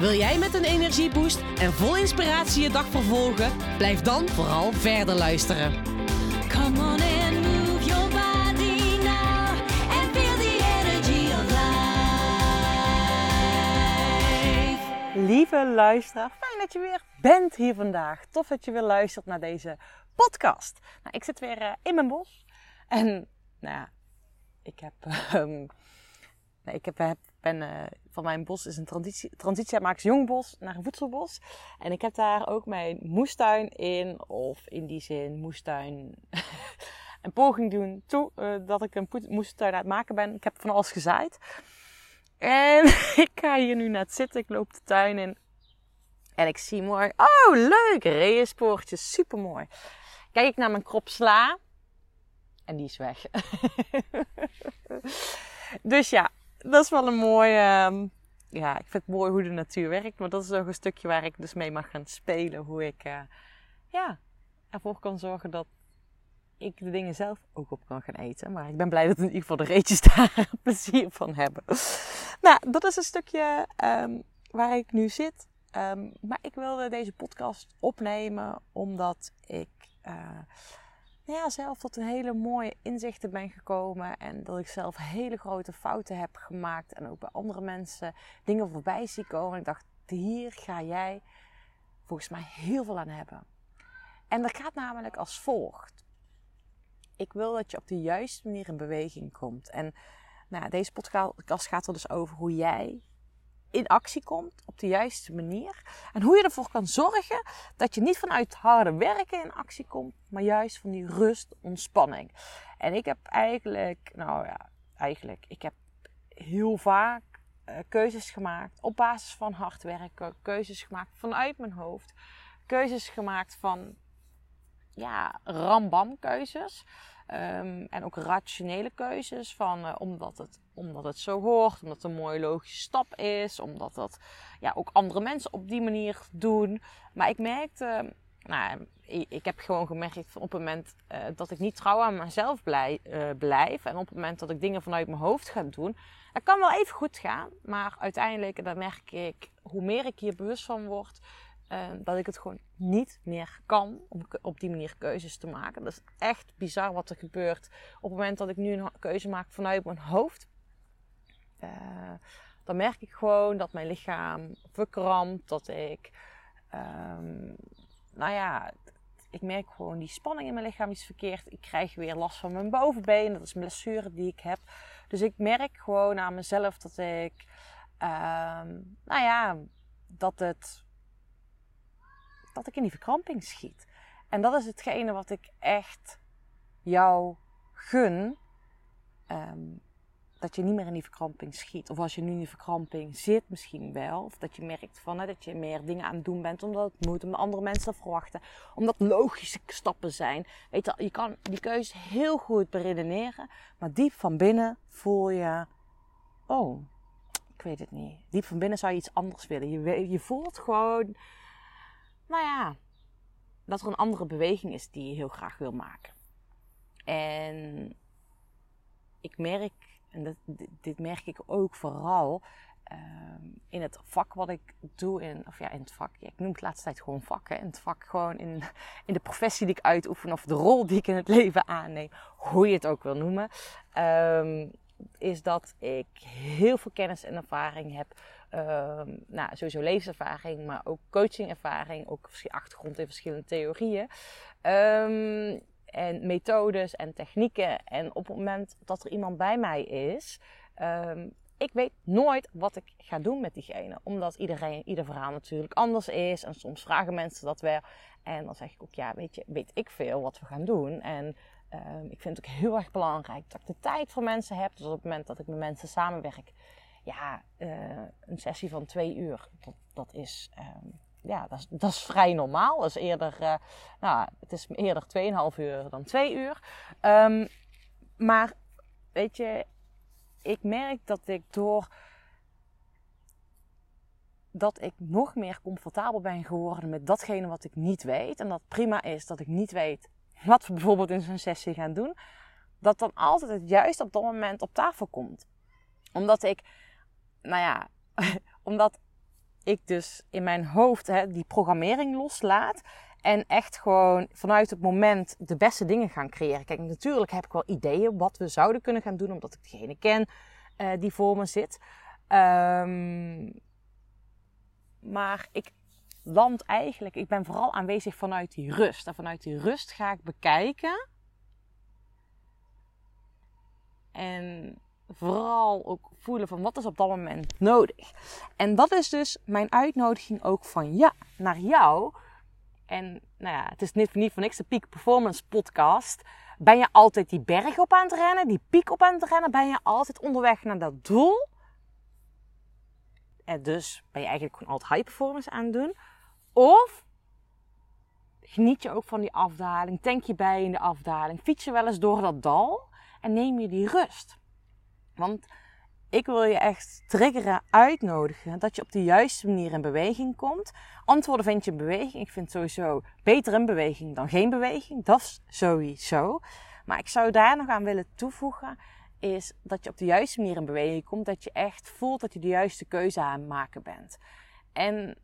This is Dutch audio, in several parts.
Wil jij met een energieboost en vol inspiratie je dag vervolgen? Blijf dan vooral verder luisteren. Come on and move your body now and feel the energy of life. Lieve luisteraar, fijn dat je weer bent hier vandaag. Tof dat je weer luistert naar deze podcast. Nou, ik zit weer eh, in mijn bos. En nou ja, ik heb, ehm, ik heb, heb- ben, eh, van mijn bos is een transitie, transitie uit Maaks Jongbos naar een voedselbos. En ik heb daar ook mijn moestuin in, of in die zin moestuin, een poging doen toe eh, dat ik een moestuin aan het maken ben. Ik heb van alles gezaaid. En ik ga hier nu net zitten. Ik loop de tuin in. En ik zie mooi. Oh, leuk! Reënspoortjes. Super mooi. Kijk ik naar mijn krop sla. En die is weg. dus ja, dat is wel een mooie. ehm, ja, ik vind het mooi hoe de natuur werkt. Maar dat is ook een stukje waar ik dus mee mag gaan spelen. Hoe ik eh, ja, ervoor kan zorgen dat ik de dingen zelf ook op kan gaan eten. Maar ik ben blij dat in ieder geval de reetjes daar plezier van hebben. Nou, dat is een stukje ehm, waar ik nu zit. Ehm, maar ik wilde deze podcast opnemen omdat ik eh, nou ja, zelf tot een hele mooie inzichten ben gekomen. En dat ik zelf hele grote fouten heb gemaakt. En ook bij andere mensen dingen voorbij zie komen. En ik dacht, hier ga jij volgens mij heel veel aan hebben. En dat gaat namelijk als volgt ik wil dat je op de juiste manier in beweging komt. En nou, deze podcast gaat er dus over hoe jij in actie komt op de juiste manier. En hoe je ervoor kan zorgen dat je niet vanuit harde werken in actie komt, maar juist van die rust, ontspanning. En ik heb eigenlijk, nou ja, eigenlijk, ik heb heel vaak eh, keuzes gemaakt op basis van hard werken, keuzes gemaakt vanuit mijn hoofd, keuzes gemaakt van ja, rambam keuzes. Ehm, en ook rationele keuzes. Van, eh, omdat, het, omdat het zo hoort, omdat het een mooie logische stap is. Omdat dat ja, ook andere mensen op die manier doen. Maar ik merkte, nou, ik, heb gewoon gemerkt op het moment eh, dat ik niet trouw aan mezelf blij, eh, blijf. En op het moment dat ik dingen vanuit mijn hoofd ga doen. Dat kan wel even goed gaan. Maar uiteindelijk, en merk ik, hoe meer ik hier bewust van word eh, dat ik het gewoon niet meer kan om op die manier keuzes te maken. Dat is echt bizar wat er gebeurt op het moment dat ik nu een keuze maak vanuit mijn hoofd. Eh, dan merk ik gewoon dat mijn lichaam verkrampt, dat ik, ehm, nou ja, ik merk gewoon die spanning in mijn lichaam is verkeerd. Ik krijg weer last van mijn bovenbeen, dat is een blessure die ik heb. Dus ik merk gewoon aan mezelf dat ik, ehm, nou ja, dat het dat ik in die verkramping schiet. En dat is hetgene wat ik echt jou gun. ehm, dat je niet meer in die verkramping schiet. Of als je nu in die verkramping zit, misschien wel. Of dat je merkt van, hè, dat je meer dingen aan het doen bent omdat het moet. Omdat andere mensen dat verwachten. Omdat logische stappen zijn. Weet je, je kan die keuze heel goed beredeneren. Maar diep van binnen voel je... Oh, ik weet het niet. Diep van binnen zou je iets anders willen. Je, je voelt gewoon nou ja, dat er een andere beweging is die je heel graag wil maken. En ik merk, en dat, dit, merk ik ook vooral ehm, in het vak wat ik doe, in, of ja, in het vak, ik noem het laatste tijd gewoon vak, hè, in het vak gewoon in, in de professie die ik uitoefen of de rol die ik in het leven aanneem, hoe je het ook wil noemen, ehm, is dat ik heel veel kennis en ervaring heb Ehm, nou, sowieso levenservaring, maar ook coachingervaring, ook achtergrond in verschillende theorieën. Ehm, en methodes en technieken. En op het moment dat er iemand bij mij is, ehm, ik weet nooit wat ik ga doen met diegene. Omdat iedereen, ieder verhaal natuurlijk anders is. En soms vragen mensen dat wel. En dan zeg ik ook, ja, weet je, weet ik veel wat we gaan doen. En ehm, ik vind het ook heel erg belangrijk dat ik de tijd voor mensen heb. Dus op het moment dat ik met mensen samenwerk, ja, eh, een sessie van twee uur, dat, dat is, ehm, ja, dat is, dat is vrij normaal. Dat is eerder, eh, nou, het is eerder 2,5 uur dan 2 uur. Ehm, maar weet je, ik merk dat ik door dat ik nog meer comfortabel ben geworden met datgene wat ik niet weet. En dat prima is dat ik niet weet wat we bijvoorbeeld in zo'n sessie gaan doen. Dat dan altijd het juist op dat moment op tafel komt. Omdat ik, nou ja, omdat ik dus in mijn hoofd hè, die programmering loslaat. En echt gewoon vanuit het moment de beste dingen gaan creëren. Kijk, natuurlijk heb ik wel ideeën wat we zouden kunnen gaan doen, omdat ik degene ken uh, die voor me zit. Um, maar ik land eigenlijk, ik ben vooral aanwezig vanuit die rust. En vanuit die rust ga ik bekijken. En vooral ook voelen van wat is op dat moment nodig. En dat is dus mijn uitnodiging ook van ja, naar jou. En nou ja, het is niet, niet voor niks de Peak Performance podcast. Ben je altijd die berg op aan het rennen, die piek op aan het rennen? Ben je altijd onderweg naar dat doel? En dus ben je eigenlijk gewoon altijd high performance aan het doen. Of geniet je ook van die afdaling, tank je bij in de afdaling, fiets je wel eens door dat dal en neem je die rust. Want ik wil je echt triggeren, uitnodigen dat je op de juiste manier in beweging komt. Antwoorden vind je in beweging. Ik vind sowieso beter in beweging dan geen beweging. Dat is sowieso. Maar ik zou daar nog aan willen toevoegen is dat je op de juiste manier in beweging komt. Dat je echt voelt dat je de juiste keuze aan het maken bent. En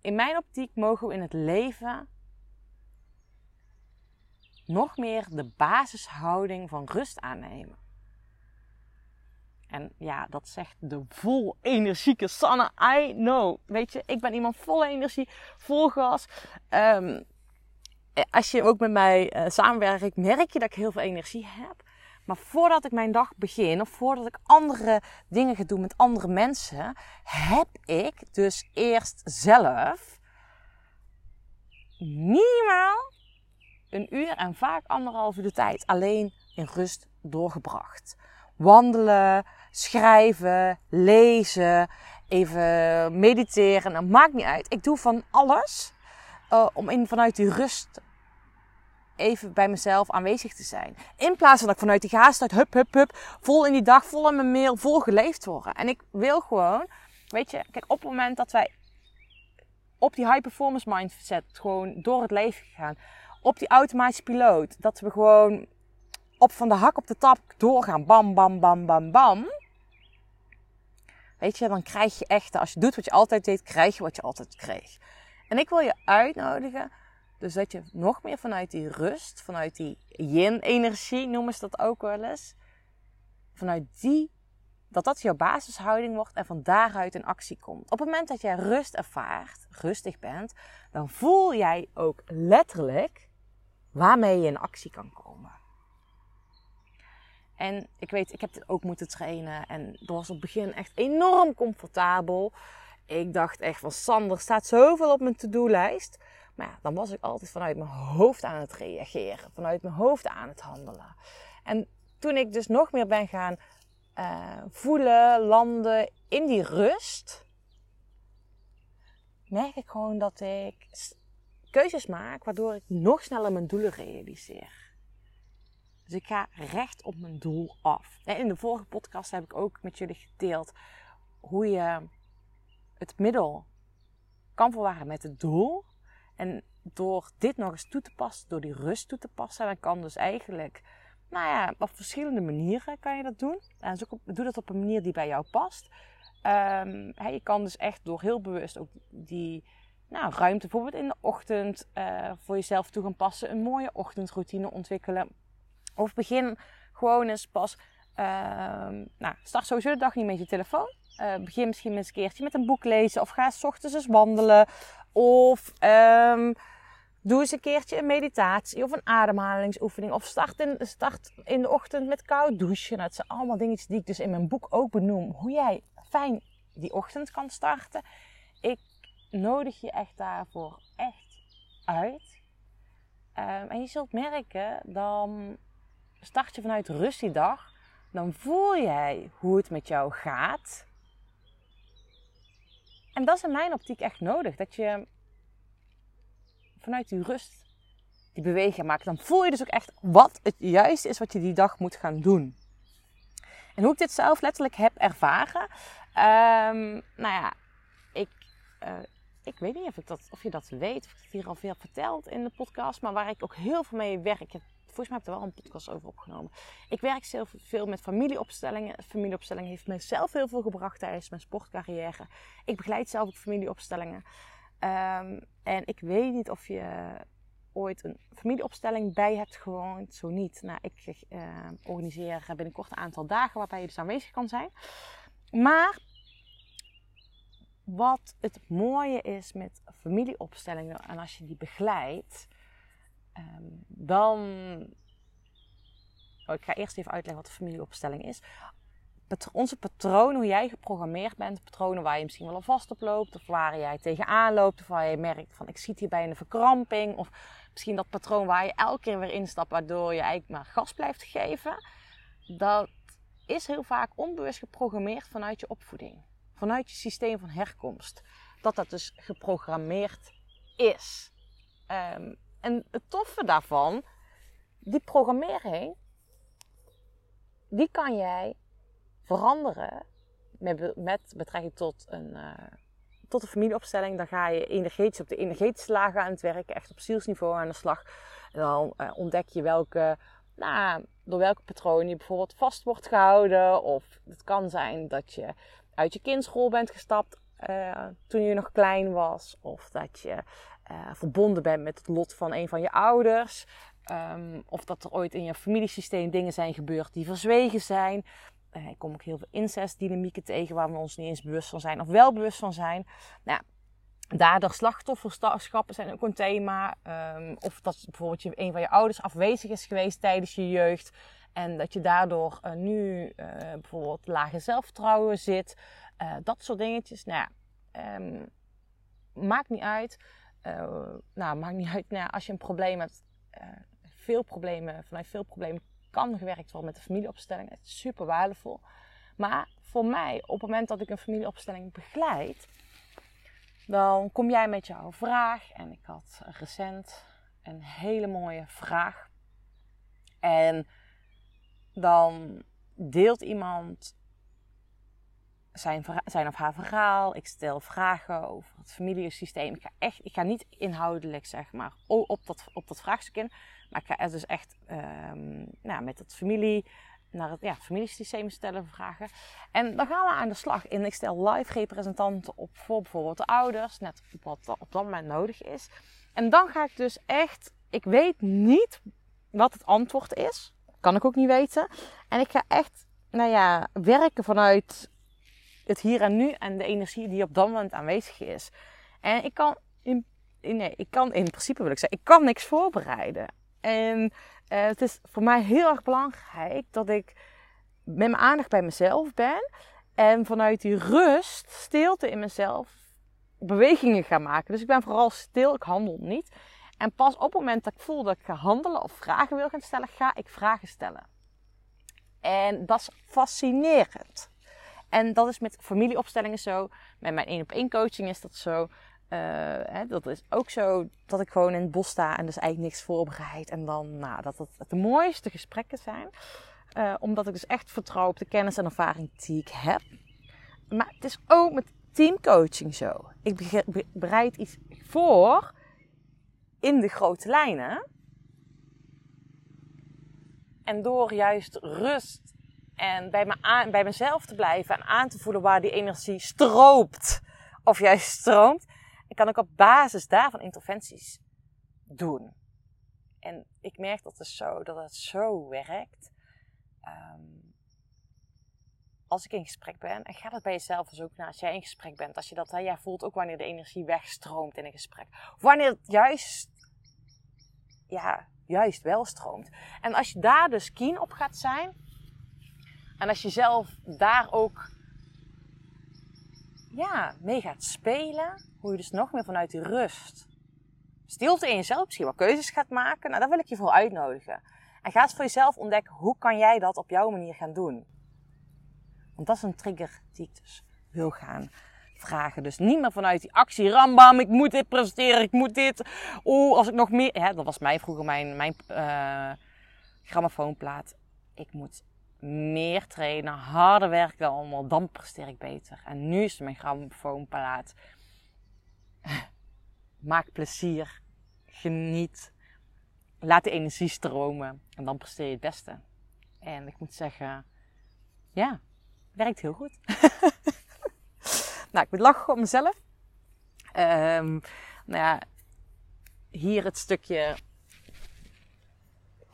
in mijn optiek mogen we in het leven nog meer de basishouding van rust aannemen. En ja, dat zegt de vol energieke Sanne. I know. Weet je, ik ben iemand vol energie, vol gas. Um, als je ook met mij uh, samenwerkt, merk je dat ik heel veel energie heb. Maar voordat ik mijn dag begin, of voordat ik andere dingen ga doen met andere mensen, heb ik dus eerst zelf minimaal een uur en vaak anderhalf uur de tijd alleen in rust doorgebracht. Wandelen, schrijven, lezen, even mediteren. Dat maakt niet uit. Ik doe van alles uh, om in, vanuit die rust even bij mezelf aanwezig te zijn. In plaats van dat ik vanuit die gaast uit hup, hup, hup, vol in die dag, vol in mijn mail, vol geleefd worden. En ik wil gewoon, weet je, kijk, op het moment dat wij op die high performance mindset gewoon door het leven gaan, op die automatische piloot, dat we gewoon op van de hak op de tap doorgaan, bam, bam, bam, bam, bam. Weet je, dan krijg je echt, als je doet wat je altijd deed, krijg je wat je altijd kreeg. En ik wil je uitnodigen dus dat je nog meer vanuit die rust, vanuit die yin-energie noemen ze dat ook wel eens. Vanuit die, dat dat jouw basishouding wordt en van daaruit in actie komt. Op het moment dat jij rust ervaart, rustig bent, dan voel jij ook letterlijk waarmee je in actie kan komen. En ik weet, ik heb dit ook moeten trainen en dat was op het begin echt enorm comfortabel. Ik dacht echt van Sander staat zoveel op mijn to-do-lijst. Maar ja, dan was ik altijd vanuit mijn hoofd aan het reageren, vanuit mijn hoofd aan het handelen. En toen ik dus nog meer ben gaan uh, voelen, landen in die rust, merk ik gewoon dat ik keuzes maak waardoor ik nog sneller mijn doelen realiseer. Dus ik ga recht op mijn doel af. In de vorige podcast heb ik ook met jullie gedeeld hoe je het middel kan verwarren met het doel. En door dit nog eens toe te passen, door die rust toe te passen, dan kan dus eigenlijk, nou ja, op verschillende manieren kan je dat doen. En doe dat op een manier die bij jou past. Um, je kan dus echt door heel bewust ook die nou, ruimte, bijvoorbeeld in de ochtend, uh, voor jezelf toe gaan passen. Een mooie ochtendroutine ontwikkelen. Of begin gewoon eens pas, uh, nou, start sowieso de dag niet met je telefoon. Uh, begin misschien eens een keertje met een boek lezen. Of ga s ochtends eens wandelen. Of um, doe eens een keertje een meditatie of een ademhalingsoefening. Of start in, start in de ochtend met koud douchen. Dat zijn allemaal dingetjes die ik dus in mijn boek ook benoem. Hoe jij fijn die ochtend kan starten. Ik nodig je echt daarvoor echt uit. Um, en je zult merken, dan start je vanuit rust die dag. Dan voel jij hoe het met jou gaat. En dat is in mijn optiek echt nodig. Dat je vanuit die rust die beweging maakt. Dan voel je dus ook echt wat het juiste is wat je die dag moet gaan doen. En hoe ik dit zelf letterlijk heb ervaren. ehm, nou ja, ik, eh, ik weet niet of, ik dat, of je dat weet. Of ik het hier al veel verteld in de podcast. Maar waar ik ook heel veel mee werk. Heb, volgens mij heb ik er wel een podcast over opgenomen. Ik werk heel veel met familieopstellingen. Familieopstelling heeft mijzelf heel veel gebracht tijdens mijn sportcarrière. Ik begeleid zelf ook familieopstellingen. Ehm, en ik weet niet of je ooit een familieopstelling bij hebt gewoond. Zo niet. Nou, ik eh, organiseer binnenkort een aantal dagen waarbij je dus aanwezig kan zijn. Maar wat het mooie is met familieopstellingen en als je die begeleidt, ehm, dan. Oh, ik ga eerst even uitleggen wat een familieopstelling is. Onze patronen, hoe jij geprogrammeerd bent, patronen waar je misschien wel al vast op loopt, of waar jij tegenaan loopt, of waar je merkt van ik zit hier bij een verkramping, of misschien dat patroon waar je elke keer weer instapt, waardoor je eigenlijk maar gas blijft geven, dat is heel vaak onbewust geprogrammeerd vanuit je opvoeding, vanuit je systeem van herkomst. Dat dat dus geprogrammeerd is. Ehm, en het toffe daarvan, die programmering, die kan jij veranderen met, met betrekking tot een, eh, tot een familieopstelling. Dan ga je energetisch op de energetische lagen aan het werken, echt op zielsniveau aan de slag. En dan eh, ontdek je welke, nou, door welke patroon je bijvoorbeeld vast wordt gehouden. Of het kan zijn dat je uit je kindschool bent gestapt eh, toen je nog klein was. Of dat je eh, verbonden bent met het lot van een van je ouders. Ehm, of dat er ooit in je familiesysteem dingen zijn gebeurd die verzwegen zijn. Eh, ik kom ook heel veel incestdynamieken tegen waar we ons niet eens bewust van zijn of wel bewust van zijn. Nou, daardoor slachtofferschappen zijn ook een thema. Ehm, of dat bijvoorbeeld je, een van je ouders afwezig is geweest tijdens je jeugd. En dat je daardoor eh, nu bijvoorbeeld lage zelfvertrouwen zit. Dat soort dingetjes. Nou ehm, maakt niet uit. Eh, nou, maakt niet uit. Nou, als je een probleem hebt, eh, veel problemen, vanuit veel problemen kan gewerkt worden met de familieopstelling. Het is super waardevol. Maar voor mij, op het moment dat ik een familieopstelling begeleid, dan kom jij met jouw vraag. En ik had recent een hele mooie vraag. En dan deelt iemand zijn, zijn of haar verhaal. Ik stel vragen over het familiesysteem. Ik ga echt, ik ga niet inhoudelijk zeg maar op dat, op dat vraagstuk in. Maar ik ga dus echt ehm, nou, met het familie, naar het ja, familiesysteem stellen vragen. En dan gaan we aan de slag. En ik stel live representanten op voor bijvoorbeeld de ouders. Net wat op dat moment nodig is. En dan ga ik dus echt, ik weet niet wat het antwoord is. Kan ik ook niet weten. En ik ga echt, nou ja, werken vanuit het hier en nu en de energie die op dat moment aanwezig is. En ik kan in, nee, ik kan in principe wil ik zeggen, ik kan niks voorbereiden. En eh, het is voor mij heel erg belangrijk dat ik met mijn aandacht bij mezelf ben. En vanuit die rust, stilte in mezelf, bewegingen ga maken. Dus ik ben vooral stil, ik handel niet. En pas op het moment dat ik voel dat ik ga handelen of vragen wil gaan stellen, ga ik vragen stellen. En dat is fascinerend. En dat is met familieopstellingen zo. Met mijn één op één coaching is dat zo. Eh, hè, dat is ook zo dat ik gewoon in het bos sta en dus eigenlijk niks voorbereid. En dan, nou, dat het de mooiste gesprekken zijn. Eh, omdat ik dus echt vertrouw op de kennis en ervaring die ik heb. Maar het is ook met teamcoaching zo. Ik bereid iets voor in de grote lijnen. En door juist rust en bij, me aan, bij mezelf te blijven en aan te voelen waar die energie stroomt. Of juist stroomt. Ik kan ook op basis daarvan interventies doen. En ik merk dat het zo, dat het zo werkt. Ehm, als ik in gesprek ben, en ga dat bij jezelf eens ook na als jij in gesprek bent. Als je dat, hè, jij voelt ook wanneer de energie wegstroomt in een gesprek. Wanneer het juist, ja, juist wel stroomt. En als je daar dus keen op gaat zijn, en als je zelf daar ook ja, mee gaat spelen, hoe je dus nog meer vanuit die rust, stilte in jezelf misschien wel keuzes gaat maken, nou, daar wil ik je voor uitnodigen. En ga eens voor jezelf ontdekken, hoe kan jij dat op jouw manier gaan doen? Want dat is een trigger die ik dus wil gaan dragen. Dus niet meer vanuit die actie, rambam, ik moet dit presteren, ik moet dit. Oeh, als ik nog meer... Ja, dat was mij vroeger mijn, mijn eh, grammofoonplaat. Ik moet meer trainen, harder werken allemaal, dan presteer ik beter. En nu is mijn grammofoonplaat. Maak plezier, geniet, laat de energie stromen en dan presteer je het beste. En ik moet zeggen, ja, werkt heel goed. nou, ik moet lachen op mezelf. Ehm, nou ja, hier het stukje.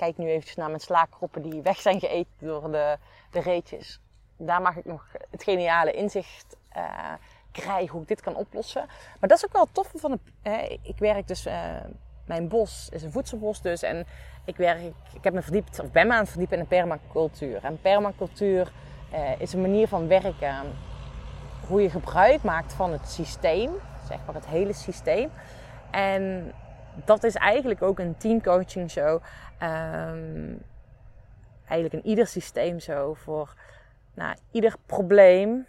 Kijk nu eventjes naar mijn slaakroppen die weg zijn geëten door de, de reetjes. Daar mag ik nog het geniale inzicht eh, krijgen hoe ik dit kan oplossen. Maar dat is ook wel het toffe van de. ik werk dus. eh, mijn bos is een voedselbos dus. En ik, werk, ik heb me verdiept, of ben me aan het verdiepen in de permacultuur. En permacultuur eh, is een manier van werken. Hoe je gebruik maakt van het systeem. Zeg maar het hele systeem. En dat is eigenlijk ook een teamcoaching show. Ehm, eigenlijk in ieder systeem zo. Voor nou, ieder probleem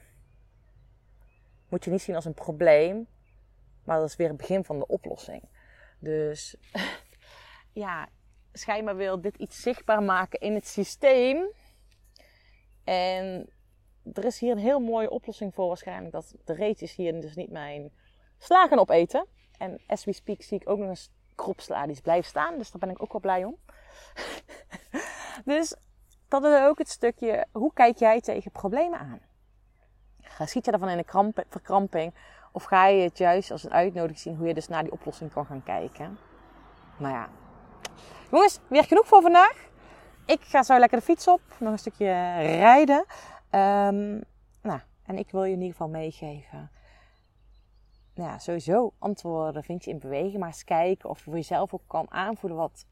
moet je niet zien als een probleem. Maar dat is weer het begin van de oplossing. Dus ja, schijnbaar wil dit iets zichtbaar maken in het systeem. En er is hier een heel mooie oplossing voor waarschijnlijk. Dat de reetjes hier dus niet mijn sla gaan opeten. En as we speak zie ik ook nog een kropsla blijven staan. Dus daar ben ik ook wel blij om. dus dat is ook het stukje, hoe kijk jij tegen problemen aan? Schiet je daarvan in een kramp, verkramping? Of ga je het juist als een uitnodiging zien hoe je dus naar die oplossing kan gaan kijken? Nou ja. Jongens, weer genoeg voor vandaag. Ik ga zo lekker de fiets op. Nog een stukje rijden. Ehm, nou, en ik wil je in ieder geval meegeven. Nou ja, sowieso antwoorden vind je in bewegen. Maar eens kijken of je voor jezelf ook kan aanvoelen wat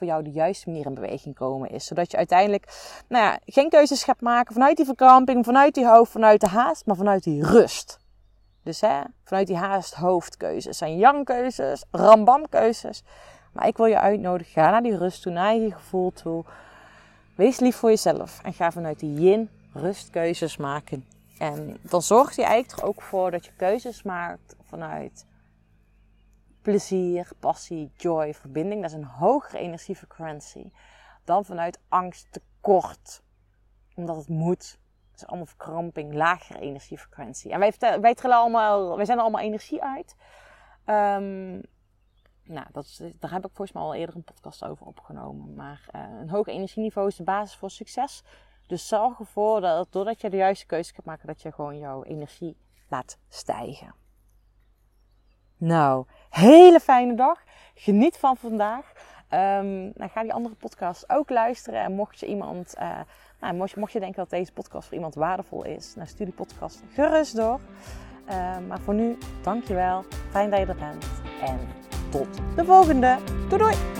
voor jou de juiste manier in beweging komen is. Zodat je uiteindelijk nou ja, geen keuzes gaat maken vanuit die verkramping, vanuit die hoofd, vanuit de haast, maar vanuit die rust. Dus hè, vanuit die haast hoofdkeuzes. zijn rambamkeuzes. Maar ik wil je uitnodigen, ga naar die rust toe, naar je gevoel toe. Wees lief voor jezelf en ga vanuit die yin rustkeuzes maken. En dan zorgt je eigenlijk er ook voor dat je keuzes maakt vanuit plezier, passie, joy, verbinding. Dat is een hogere energiefrequentie dan vanuit angst, tekort. Omdat het moet. Dat is allemaal verkramping, lagere energiefrequentie. En wij, vertel- wij, trillen allemaal, wij zijn er allemaal energie uit. Ehm, nou, dat daar heb ik volgens mij al eerder een podcast over opgenomen. Maar eh, een hoog energieniveau is de basis voor succes. Dus zorg ervoor dat doordat je de juiste keuze gaat maken, dat je gewoon jouw energie laat stijgen. Nou, hele fijne dag. Geniet van vandaag. Ehm, nou, ga die andere podcast ook luisteren. En mocht je iemand, eh, nou, mocht, mocht je denken dat deze podcast voor iemand waardevol is, nou, stuur die podcast gerust door. Ehm, maar voor nu, dankjewel. Fijn dat je er bent. En tot de volgende. Doei doei!